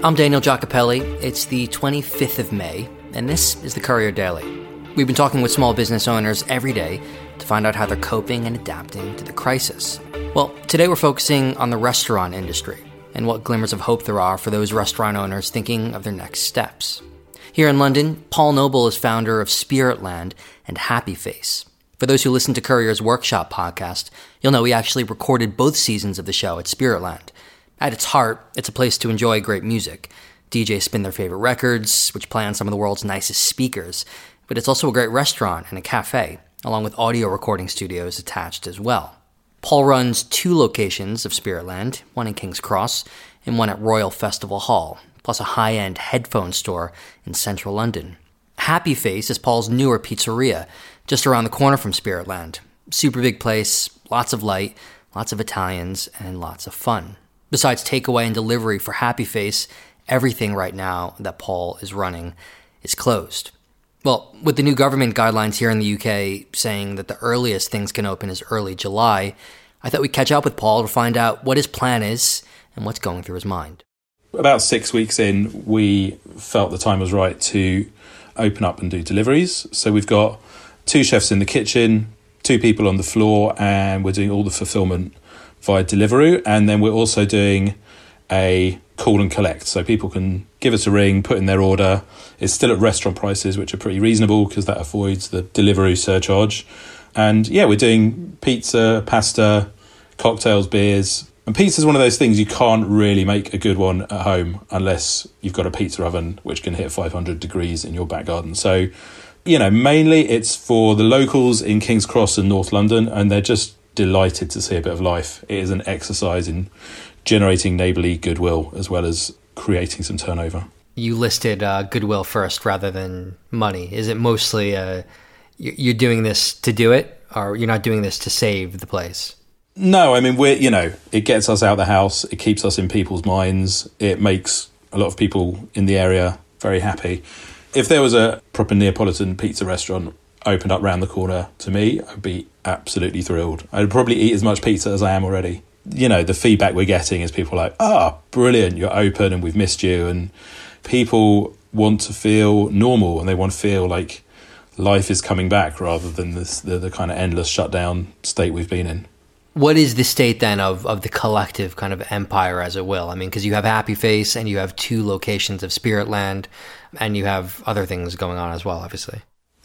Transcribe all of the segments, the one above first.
I'm Daniel Giacopelli. It's the 25th of May, and this is the Courier Daily. We've been talking with small business owners every day to find out how they're coping and adapting to the crisis. Well, today we're focusing on the restaurant industry and what glimmers of hope there are for those restaurant owners thinking of their next steps. Here in London, Paul Noble is founder of Spiritland and Happy Face. For those who listen to Courier's Workshop podcast, you'll know we actually recorded both seasons of the show at Spiritland. At its heart, it's a place to enjoy great music. DJs spin their favorite records, which play on some of the world's nicest speakers, but it's also a great restaurant and a cafe, along with audio recording studios attached as well. Paul runs two locations of Spiritland, one in King's Cross and one at Royal Festival Hall, plus a high end headphone store in central London. Happy Face is Paul's newer pizzeria, just around the corner from Spiritland. Super big place, lots of light, lots of Italians, and lots of fun. Besides takeaway and delivery for Happy Face, everything right now that Paul is running is closed. Well, with the new government guidelines here in the UK saying that the earliest things can open is early July, I thought we'd catch up with Paul to find out what his plan is and what's going through his mind. About six weeks in, we felt the time was right to open up and do deliveries. So we've got two chefs in the kitchen, two people on the floor, and we're doing all the fulfillment via Deliveroo, and then we're also doing a call and collect. So people can give us a ring, put in their order. It's still at restaurant prices, which are pretty reasonable because that avoids the Deliveroo surcharge. And yeah, we're doing pizza, pasta, cocktails, beers. And pizza is one of those things you can't really make a good one at home unless you've got a pizza oven which can hit 500 degrees in your back garden. So, you know, mainly it's for the locals in King's Cross and North London, and they're just delighted to see a bit of life. It is an exercise in generating neighbourly goodwill as well as creating some turnover. You listed uh, goodwill first rather than money. Is it mostly uh, you're doing this to do it, or you're not doing this to save the place? No, I mean we're you know it gets us out the house. It keeps us in people's minds. It makes a lot of people in the area very happy. If there was a proper Neapolitan pizza restaurant opened up round the corner to me, I'd be absolutely thrilled. I'd probably eat as much pizza as I am already. You know, the feedback we're getting is people like, ah, oh, brilliant, you're open and we've missed you. And people want to feel normal and they want to feel like life is coming back rather than this, the, the kind of endless shutdown state we've been in. What is the state then of, of the collective kind of empire, as it will? I mean, because you have Happy Face and you have two locations of Spiritland and you have other things going on as well, obviously.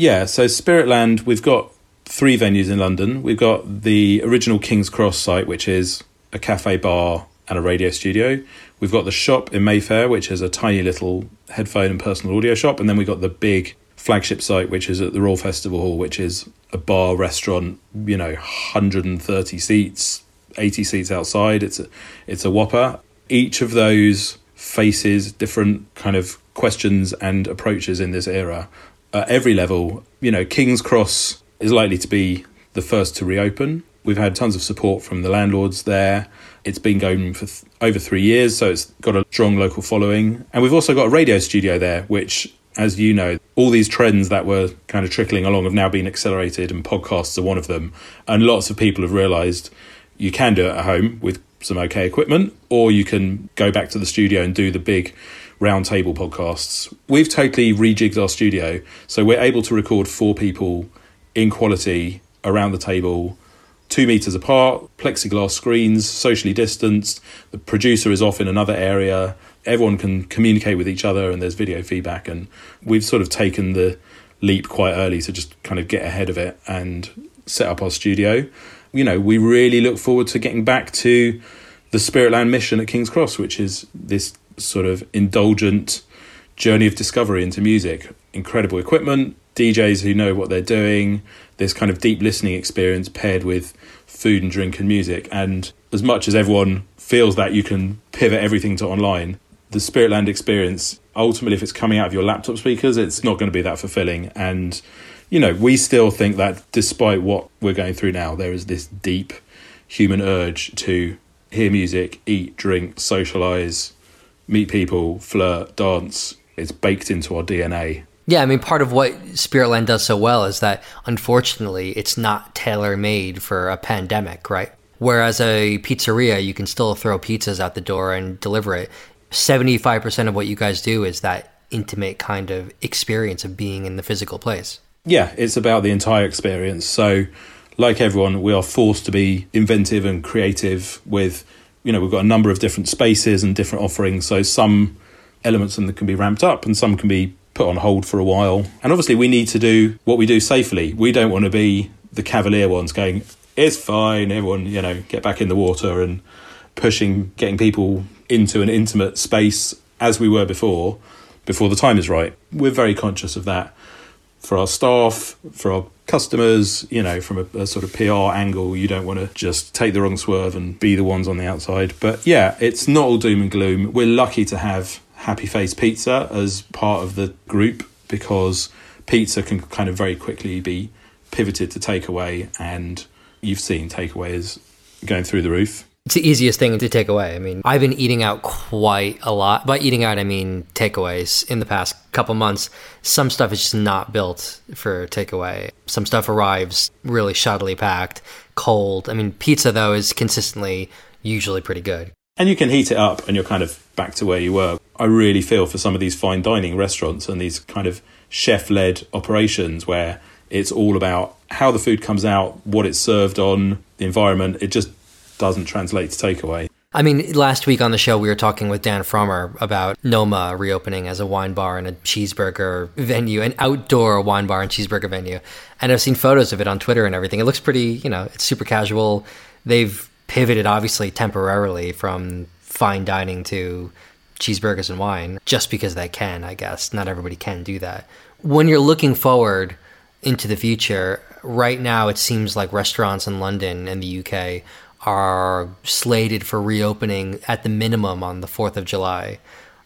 Yeah, so Spiritland, we've got three venues in London. We've got the original King's Cross site, which is a cafe bar and a radio studio. We've got the shop in Mayfair, which is a tiny little headphone and personal audio shop. And then we've got the big flagship site, which is at the Royal Festival Hall, which is a bar, restaurant, you know, 130 seats, 80 seats outside. It's a, it's a whopper. Each of those faces different kind of questions and approaches in this era at every level. You know, King's Cross is likely to be the first to reopen. We've had tons of support from the landlords there. It's been going for th- over three years, so it's got a strong local following. And we've also got a radio studio there, which, as you know, all these trends that were kind of trickling along have now been accelerated, and podcasts are one of them. And lots of people have realised you can do it at home with some okay equipment, or you can go back to the studio and do the big roundtable podcasts. We've totally rejigged our studio, so we're able to record four people in quality around the table, two meters apart, plexiglass screens, socially distanced. The producer is off in another area. Everyone can communicate with each other, and there's video feedback. And we've sort of taken the leap quite early to just kind of get ahead of it and set up our studio. You know, we really look forward to getting back to the Spiritland mission at King's Cross, which is this sort of indulgent journey of discovery into music. Incredible equipment, DJs who know what they're doing, this kind of deep listening experience paired with food and drink and music. And as much as everyone feels that you can pivot everything to online, the Spiritland experience, ultimately, if it's coming out of your laptop speakers, it's not going to be that fulfilling. And, you know, we still think that despite what we're going through now, there is this deep human urge to hear music, eat, drink, socialize, meet people, flirt, dance. It's baked into our DNA. Yeah, I mean, part of what Spiritland does so well is that unfortunately it's not tailor made for a pandemic, right? Whereas a pizzeria, you can still throw pizzas out the door and deliver it. 75% of what you guys do is that intimate kind of experience of being in the physical place. Yeah, it's about the entire experience. So, like everyone, we are forced to be inventive and creative with, you know, we've got a number of different spaces and different offerings. So, some elements of them can be ramped up and some can be put on hold for a while. And obviously, we need to do what we do safely. We don't want to be the cavalier ones going, it's fine, everyone, you know, get back in the water and pushing, getting people into an intimate space as we were before, before the time is right. We're very conscious of that for our staff, for our customers, you know, from a, a, sort of PR angle, you don't want to just take the wrong swerve and be the ones on the outside. But yeah, it's not all doom and gloom. We're lucky to have Happy Face Pizza as part of the group because pizza can kind of very quickly be pivoted to takeaway, and you've seen takeaways going through the roof. It's the easiest thing to take away. I mean, I've been eating out quite a lot. By eating out, I mean takeaways in the past couple months. Some stuff is just not built for takeaway. Some stuff arrives really shoddily packed, cold. I mean, pizza, though, is consistently usually pretty good. And you can heat it up and you're kind of back to where you were. I really feel for some of these fine dining restaurants and these kind of chef led operations where it's all about how the food comes out, what it's served on, the environment. It just doesn't translate to takeaway. I mean, last week on the show, we were talking with Dan Frommer about Noma reopening as a wine bar and a cheeseburger venue, an outdoor wine bar and cheeseburger venue. And I've seen photos of it on Twitter and everything. It looks pretty, you know, it's super casual. They've pivoted, obviously, temporarily from fine dining to cheeseburgers and wine just because they can, I guess. Not everybody can do that. When you're looking forward into the future, right now it seems like restaurants in London and the UK are slated for reopening at the minimum on the 4th of July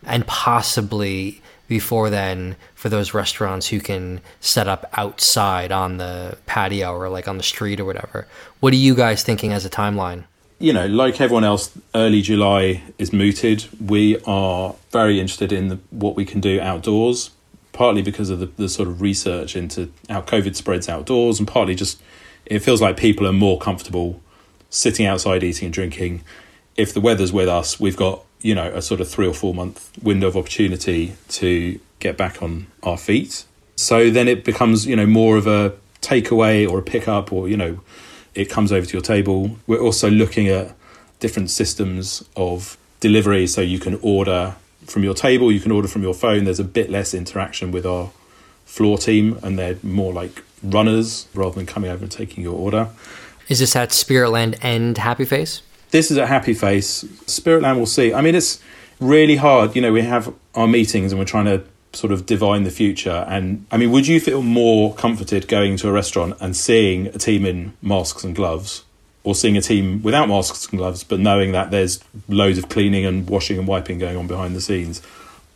and possibly before then for those restaurants who can set up outside on the patio or like on the street or whatever. What are you guys thinking as a timeline? You know, like everyone else, early July is mooted. We are very interested in the, what we can do outdoors, partly because of the, the sort of research into how COVID spreads outdoors, and partly just it feels like people are more comfortable sitting outside eating and drinking. If the weather's with us, we've got you know a sort of three or four month window of opportunity to get back on our feet. So then it becomes you know more of a takeaway or a pickup, or you know it comes over to your table. We're also looking at different systems of delivery, so you can order from your table, you can order from your phone. There's a bit less interaction with our floor team, and they're more like runners rather than coming over and taking your order. Is this at Spiritland and Happy Face? This is at Happy Face. Spiritland we'll see. I mean, it's really hard. You know, we have our meetings and we're trying to sort of divine the future. And I mean, would you feel more comforted going to a restaurant and seeing a team in masks and gloves or seeing a team without masks and gloves, but knowing that there's loads of cleaning and washing and wiping going on behind the scenes?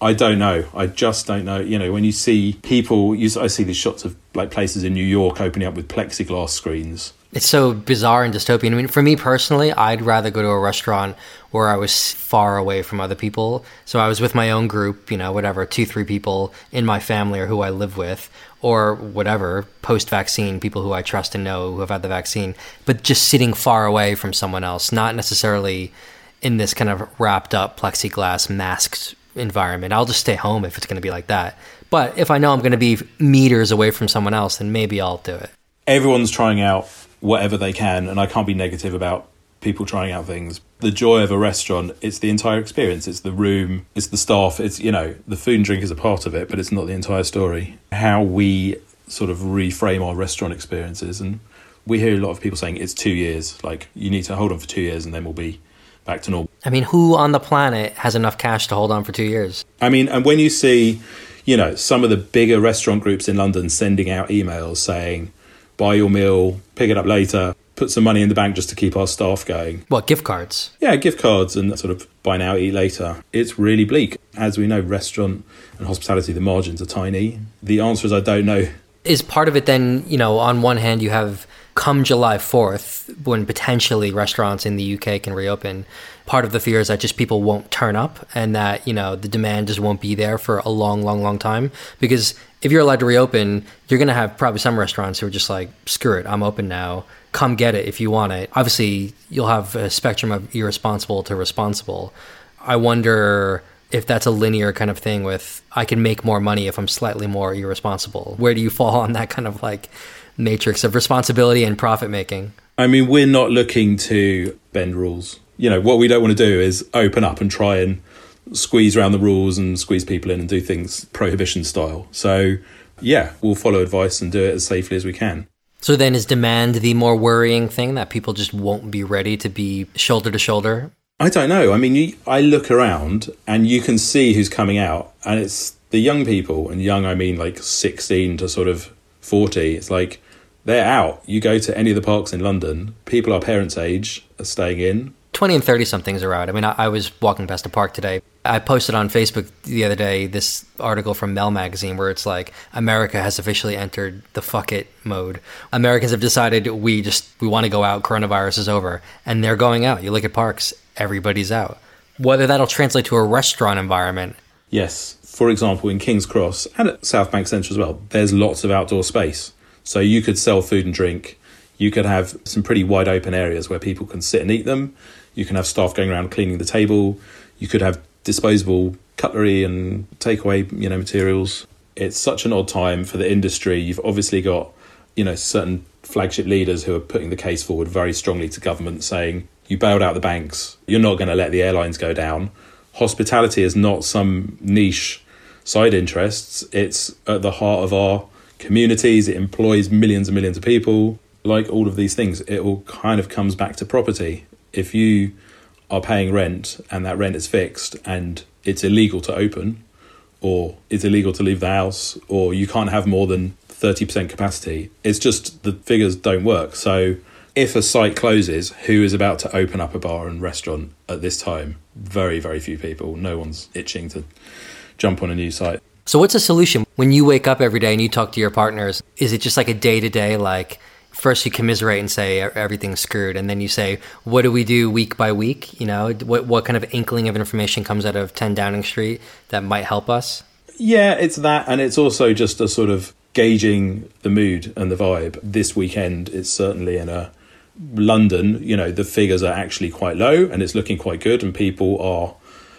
I don't know. I just don't know. You know, when you see people, you, I see these shots of like places in New York opening up with plexiglass screens it's so bizarre and dystopian. I mean, for me personally, I'd rather go to a restaurant where I was far away from other people. So I was with my own group, you know, whatever, two, three people in my family or who I live with, or whatever, post vaccine, people who I trust and know who have had the vaccine, but just sitting far away from someone else, not necessarily in this kind of wrapped up plexiglass masked environment. I'll just stay home if it's going to be like that. But if I know I'm going to be meters away from someone else, then maybe I'll do it. Everyone's trying out whatever they can, and I can't be negative about people trying out things. The joy of a restaurant, it's the entire experience. It's the room, it's the staff, it's, you know, the food and drink is a part of it, but it's not the entire story. How we sort of reframe our restaurant experiences. And we hear a lot of people saying it's two years, like you need to hold on for two years and then we'll be back to normal. I mean, who on the planet has enough cash to hold on for two years? I mean, and when you see, you know, some of the bigger restaurant groups in London sending out emails saying, buy your meal, pick it up later, put some money in the bank just to keep our staff going. What, gift cards? Yeah, gift cards and sort of buy now, eat later. It's really bleak. As we know, restaurant and hospitality, the margins are tiny. The answer is I don't know. Is part of it then, you know, on one hand, you have come July 4th, when potentially restaurants in the UK can reopen, part of the fear is that just people won't turn up and that, you know, the demand just won't be there for a long, long, long time. Because if you're allowed to reopen, you're going to have probably some restaurants who are just like, screw it, I'm open now. Come get it if you want it. Obviously, you'll have a spectrum of irresponsible to responsible. I wonder if that's a linear kind of thing with I can make more money if I'm slightly more irresponsible. Where do you fall on that kind of like matrix of responsibility and profit making? I mean, we're not looking to bend rules. You know, what we don't want to do is open up and try and squeeze around the rules and squeeze people in and do things prohibition style. So, yeah, we'll follow advice and do it as safely as we can. So then is demand the more worrying thing that people just won't be ready to be shoulder to shoulder? I don't know. I mean, you, I look around and you can see who's coming out, and it's the young people, and young I mean like 16 to sort of 40. It's like they're out. You go to any of the parks in London, people our parents' age are staying in. 20 and 30 somethings are out. I mean, I, I, was walking past a park today. I posted on Facebook the other day this article from Mel magazine where it's like America has officially entered the fuck it mode. Americans have decided we just we want to go out, coronavirus is over, and they're going out. You look at parks, everybody's out. Whether that'll translate to a restaurant environment. Yes. For example, in King's Cross and at South Bank Centre as well, there's lots of outdoor space. So you could sell food and drink. You could have some pretty wide open areas where people can sit and eat them. You can have staff going around cleaning the table. You could have disposable cutlery and takeaway, you know, materials. It's such an odd time for the industry. You've obviously got, you know, certain flagship leaders who are putting the case forward very strongly to government saying, you bailed out the banks, you're not going to let the airlines go down. Hospitality is not some niche side interests. It's at the heart of our communities, it employs millions and millions of people. Like all of these things, it all kind of comes back to property. If you are paying rent and that rent is fixed and it's illegal to open, or it's illegal to leave the house, or you can't have more than 30% capacity, it's just the figures don't work. So if a site closes, who is about to open up a bar and restaurant at this time? Very, very few people. No one's itching to jump on a new site. So, what's a solution when you wake up every day and you talk to your partners? Is it just like a day to day, like first you commiserate and say everything's screwed, and then you say, what do we do week by week? You know, what what kind of inkling of information comes out of 10 Downing Street that might help us? Yeah, it's that, and it's also just a sort of gauging the mood and the vibe. This weekend, it's certainly in a London. You know, the figures are actually quite low, and it's looking quite good, and people are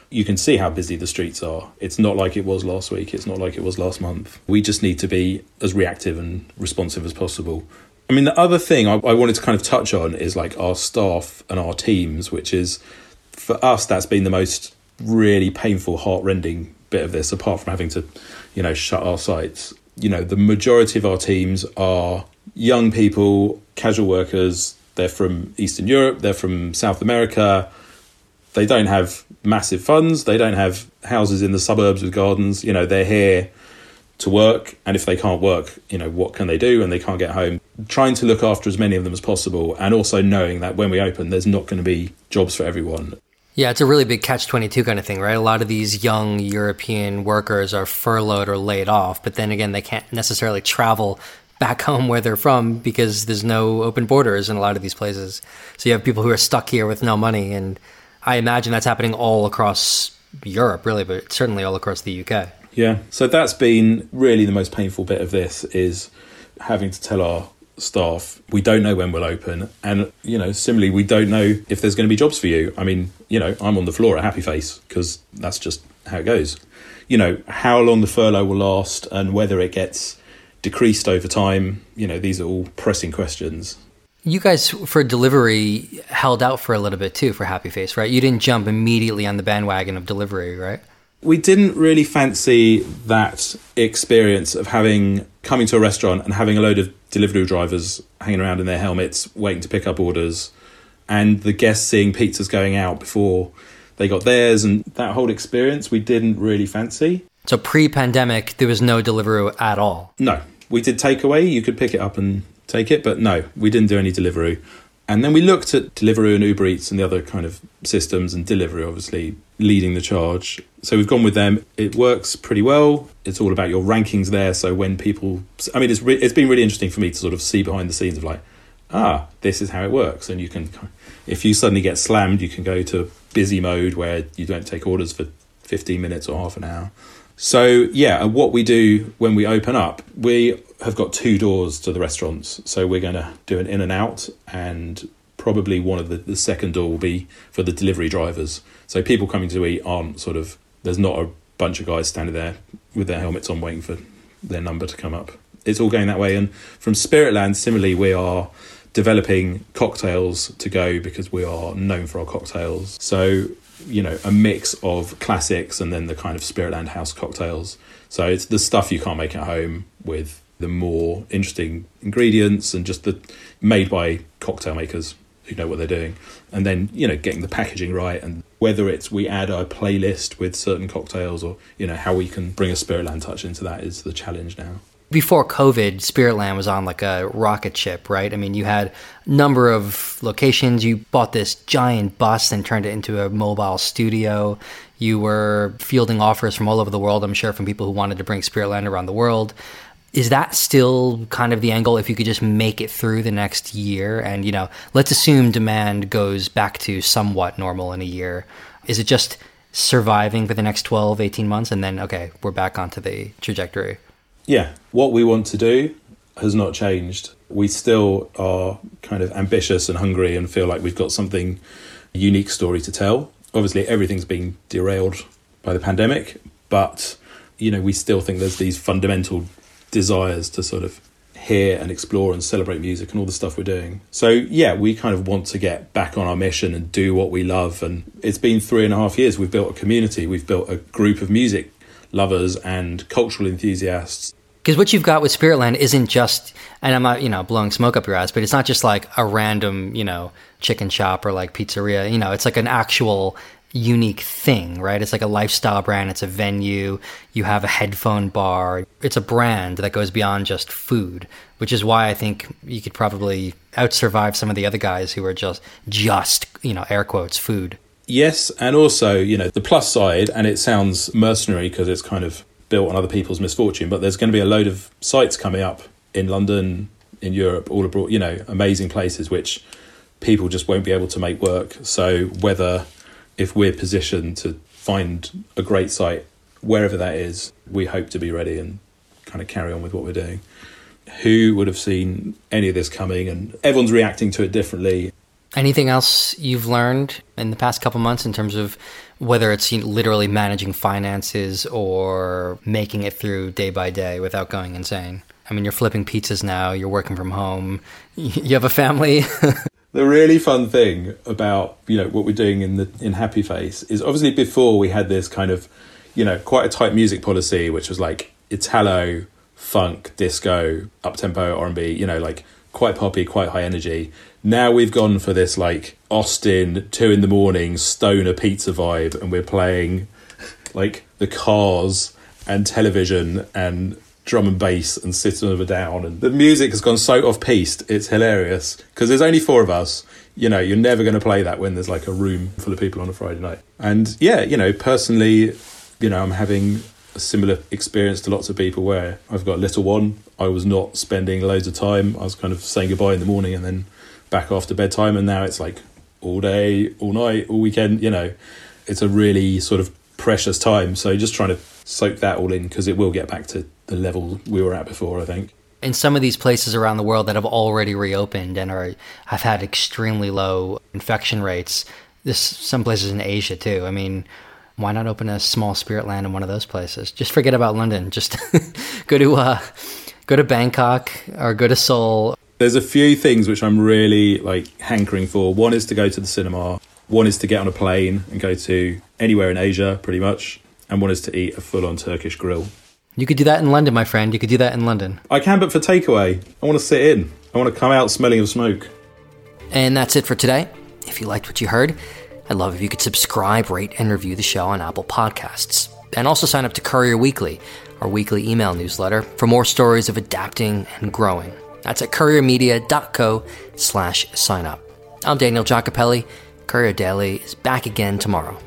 you can see how busy the streets are. It's not like it was last week, it's not like it was last month. We just need to be as reactive and responsive as possible. I mean, the other thing I, I wanted to kind of touch on is like our staff and our teams, which is for us, that's been the most really painful, heartrending bit of this, apart from having to, you know, shut our sites. You know, the majority of our teams are young people, casual workers. They're from Eastern Europe, they're from South America. They don't have massive funds. They don't have houses in the suburbs with gardens. You know, they're here to work, and if they can't work, you know, what can they do? And they can't get home. Trying to look after as many of them as possible, and also knowing that when we open, there's not going to be jobs for everyone. Yeah, it's a really big catch 22 kind of thing, right? A lot of these young European workers are furloughed or laid off, but then again, they can't necessarily travel back home where they're from because there's no open borders in a lot of these places. So you have people who are stuck here with no money and I imagine that's happening all across Europe, really, but certainly all across the UK. Yeah. So that's been really the most painful bit of this is having to tell our staff we don't know when we'll open and you know similarly we don't know if there's going to be jobs for you i mean you know i'm on the floor at happy face because that's just how it goes you know how long the furlough will last and whether it gets decreased over time you know these are all pressing questions you guys for delivery held out for a little bit too for Happy Face, right? You didn't jump immediately on the bandwagon of delivery, right? We didn't really fancy that experience of having coming to a restaurant and having a load of delivery drivers hanging around in their helmets waiting to pick up orders and the guests seeing pizzas going out before they got theirs and that whole experience we didn't really fancy. So pre-pandemic there was no Deliveroo at all. No. We did takeaway, you could pick it up and take it. But no, we didn't do any Deliveroo. And then we looked at Deliveroo and Uber Eats and the other kind of systems, and Deliveroo obviously leading the charge. So we've gone with them. It works pretty well. It's all about your rankings there. So when people, I mean, it's re- it's been really interesting for me to sort of see behind the scenes of like, ah, this is how it works. And you can, if you suddenly get slammed, you can go to busy mode where you don't take orders for 15 minutes or half an hour. So yeah, and what we do when we open up, we have got two doors to the restaurants. So we're going to do an in and out, and probably one of the, the second door will be for the delivery drivers. So people coming to eat aren't sort of there's not a bunch of guys standing there with their helmets on waiting for their number to come up. It's all going that way. And from Spiritland, similarly, we are developing cocktails to go because we are known for our cocktails. So, you know, a mix of classics and then the kind of Spiritland house cocktails. So it's the stuff you can't make at home with the more interesting ingredients and just the made by cocktail makers who know what they're doing. And then, you know, getting the packaging right and whether it's we add a playlist with certain cocktails or, you know, how we can bring a Spiritland touch into that is the challenge now before COVID, Spiritland was on like a rocket ship, right? I mean, you had a number of locations. You bought this giant bus and turned it into a mobile studio. You were fielding offers from all over the world, I'm sure, from people who wanted to bring Spiritland around the world. Is that still kind of the angle if you could just make it through the next year? And, you know, let's assume demand goes back to somewhat normal in a year. Is it just surviving for the next 12, 18 months? And then, okay, we're back onto the trajectory? yeah, what we want to do has not changed. We still are kind of ambitious and hungry and feel like we've got something unique story to tell. Obviously, everything's been derailed by the pandemic, but you know, we still think there's these fundamental desires to sort of hear and explore and celebrate music and all the stuff we're doing. So yeah, we kind of want to get back on our mission and do what we love. And it's been three and a half years. We've built a community. We've built a group of music lovers and cultural enthusiasts because what you've got with Spiritland isn't just, and I'm not, you know, blowing smoke up your ass, but it's not just like a random, you know, chicken shop or like pizzeria. You know, it's like an actual unique thing, right? It's like a lifestyle brand. It's a venue. You have a headphone bar. It's a brand that goes beyond just food, which is why I think you could probably outsurvive some of the other guys who are just, just, you know, air quotes, food. Yes, and also, you know, the plus side, and it sounds mercenary because it's kind of built on other people's misfortune. But there's going to be a load of sites coming up in London, in Europe, all abroad. You know, amazing places which people just won't be able to make work. So whether if we're positioned to find a great site wherever that is, we hope to be ready and kind of carry on with what we're doing. Who would have seen any of this coming? And everyone's reacting to it differently. Anything else you've learned in the past couple months in terms of whether it's literally managing finances or making it through day by day without going insane? I mean, you're flipping pizzas now, you're working from home, you have a family. the really fun thing about you know what we're doing in the in Happy Face is obviously before we had this kind of you know quite a tight music policy, which was like Italo, funk, disco, up tempo, R and B, you know, like quite poppy, quite high energy. Now we've gone for this like Austin two in the morning stoner pizza vibe, and we're playing like the cars and television and drum and bass and of a Down, and the music has gone so off piste. It's hilarious because there's only four of us. You know, you're never going to play that when there's like a room full of people on a Friday night. And yeah, you know, personally, you know, I'm having a similar experience to lots of people where I've got a little one. I was not spending loads of time. I was kind of saying goodbye in the morning and then back after bedtime, and now it's like all day, all night, all weekend. You know, it's a really sort of precious time. So just trying to soak that all in because it will get back to the level we were at before. I think. In some of these places around the world that have already reopened and are have had extremely low infection rates, this some places in Asia too. I mean, why not open a small Spiritland in one of those places? Just forget about London. Just go to uh, go to Bangkok or go to Seoul there's a few things which I'm really like hankering for. One is to go to the cinema. One is to get on a plane and go to anywhere in Asia, pretty much. And one is to eat a full-on Turkish grill. You could do that in London, my friend. You could do that in London. I can, but for takeaway. I want to sit in. I want to come out smelling of smoke. And that's it for today. If you liked what you heard, I'd love if you could subscribe, rate, and review the show on Apple Podcasts. And also sign up to Courier Weekly, our weekly email newsletter, for more stories of adapting and growing. That's at couriermedia.co slash sign up. I'm Daniel Giacopelli. Courier Daily is back again tomorrow.